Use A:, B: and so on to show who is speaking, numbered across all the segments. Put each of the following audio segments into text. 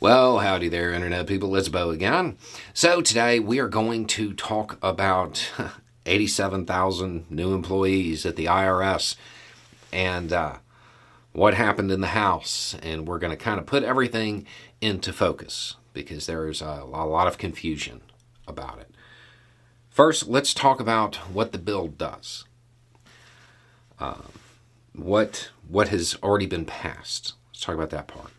A: Well, howdy there, Internet people. It's Bo again. So, today we are going to talk about 87,000 new employees at the IRS and uh, what happened in the House. And we're going to kind of put everything into focus because there's a, a lot of confusion about it. First, let's talk about what the bill does. Um, what what has already been passed. Let's talk about that part.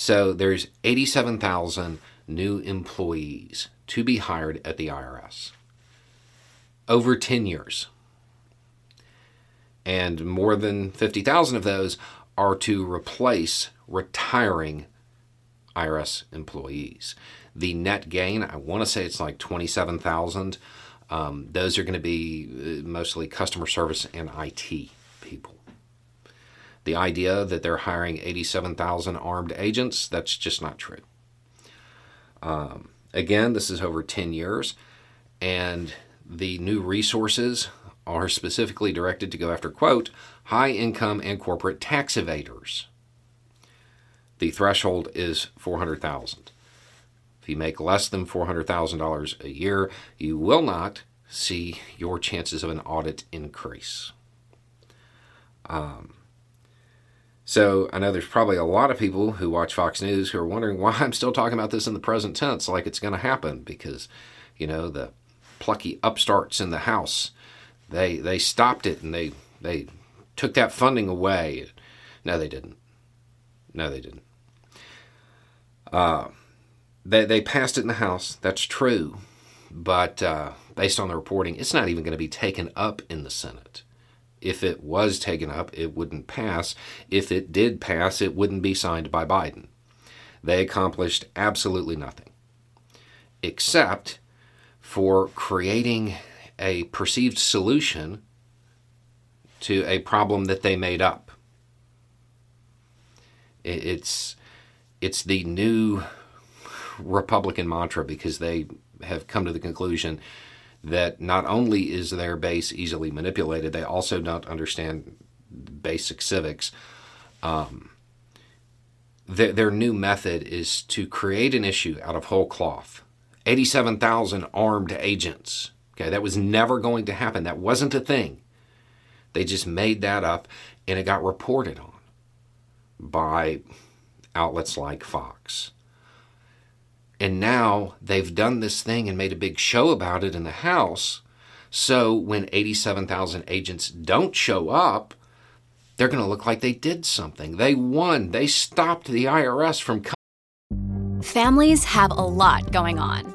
A: So there's 87,000 new employees to be hired at the IRS over 10 years. And more than 50,000 of those are to replace retiring IRS employees. The net gain, I want to say it's like 27,000. Um, those are going to be uh, mostly customer service and IT people. The idea that they're hiring 87,000 armed agents, that's just not true. Um, again, this is over 10 years, and the new resources are specifically directed to go after, quote, high income and corporate tax evaders. The threshold is 400,000. If you make less than $400,000 a year, you will not see your chances of an audit increase. Um, so I know there's probably a lot of people who watch Fox News who are wondering why I'm still talking about this in the present tense, like it's going to happen, because you know the plucky upstarts in the House, they they stopped it and they they took that funding away. No, they didn't. No, they didn't. Uh, they they passed it in the House. That's true, but uh, based on the reporting, it's not even going to be taken up in the Senate if it was taken up, it wouldn't pass. If it did pass, it wouldn't be signed by Biden. They accomplished absolutely nothing except for creating a perceived solution to a problem that they made up. It's it's the new Republican mantra because they have come to the conclusion that not only is their base easily manipulated, they also don't understand basic civics. Um, their, their new method is to create an issue out of whole cloth. 87,000 armed agents. Okay, that was never going to happen. That wasn't a thing. They just made that up and it got reported on by outlets like Fox. And now they've done this thing and made a big show about it in the House. So when 87,000 agents don't show up, they're going to look like they did something. They won. They stopped the IRS from.
B: Families have a lot going on.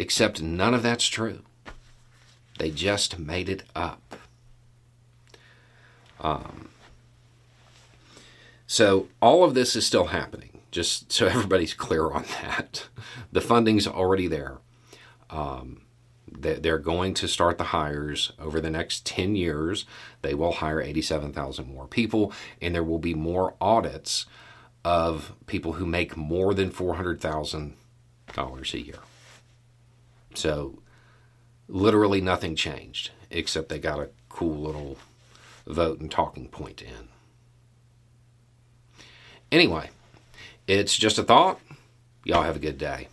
A: Except none of that's true. They just made it up. Um, so all of this is still happening, just so everybody's clear on that. The funding's already there. Um, they're going to start the hires over the next 10 years. They will hire 87,000 more people, and there will be more audits of people who make more than $400,000 a year. So literally nothing changed except they got a cool little vote and talking point in. Anyway, it's just a thought. Y'all have a good day.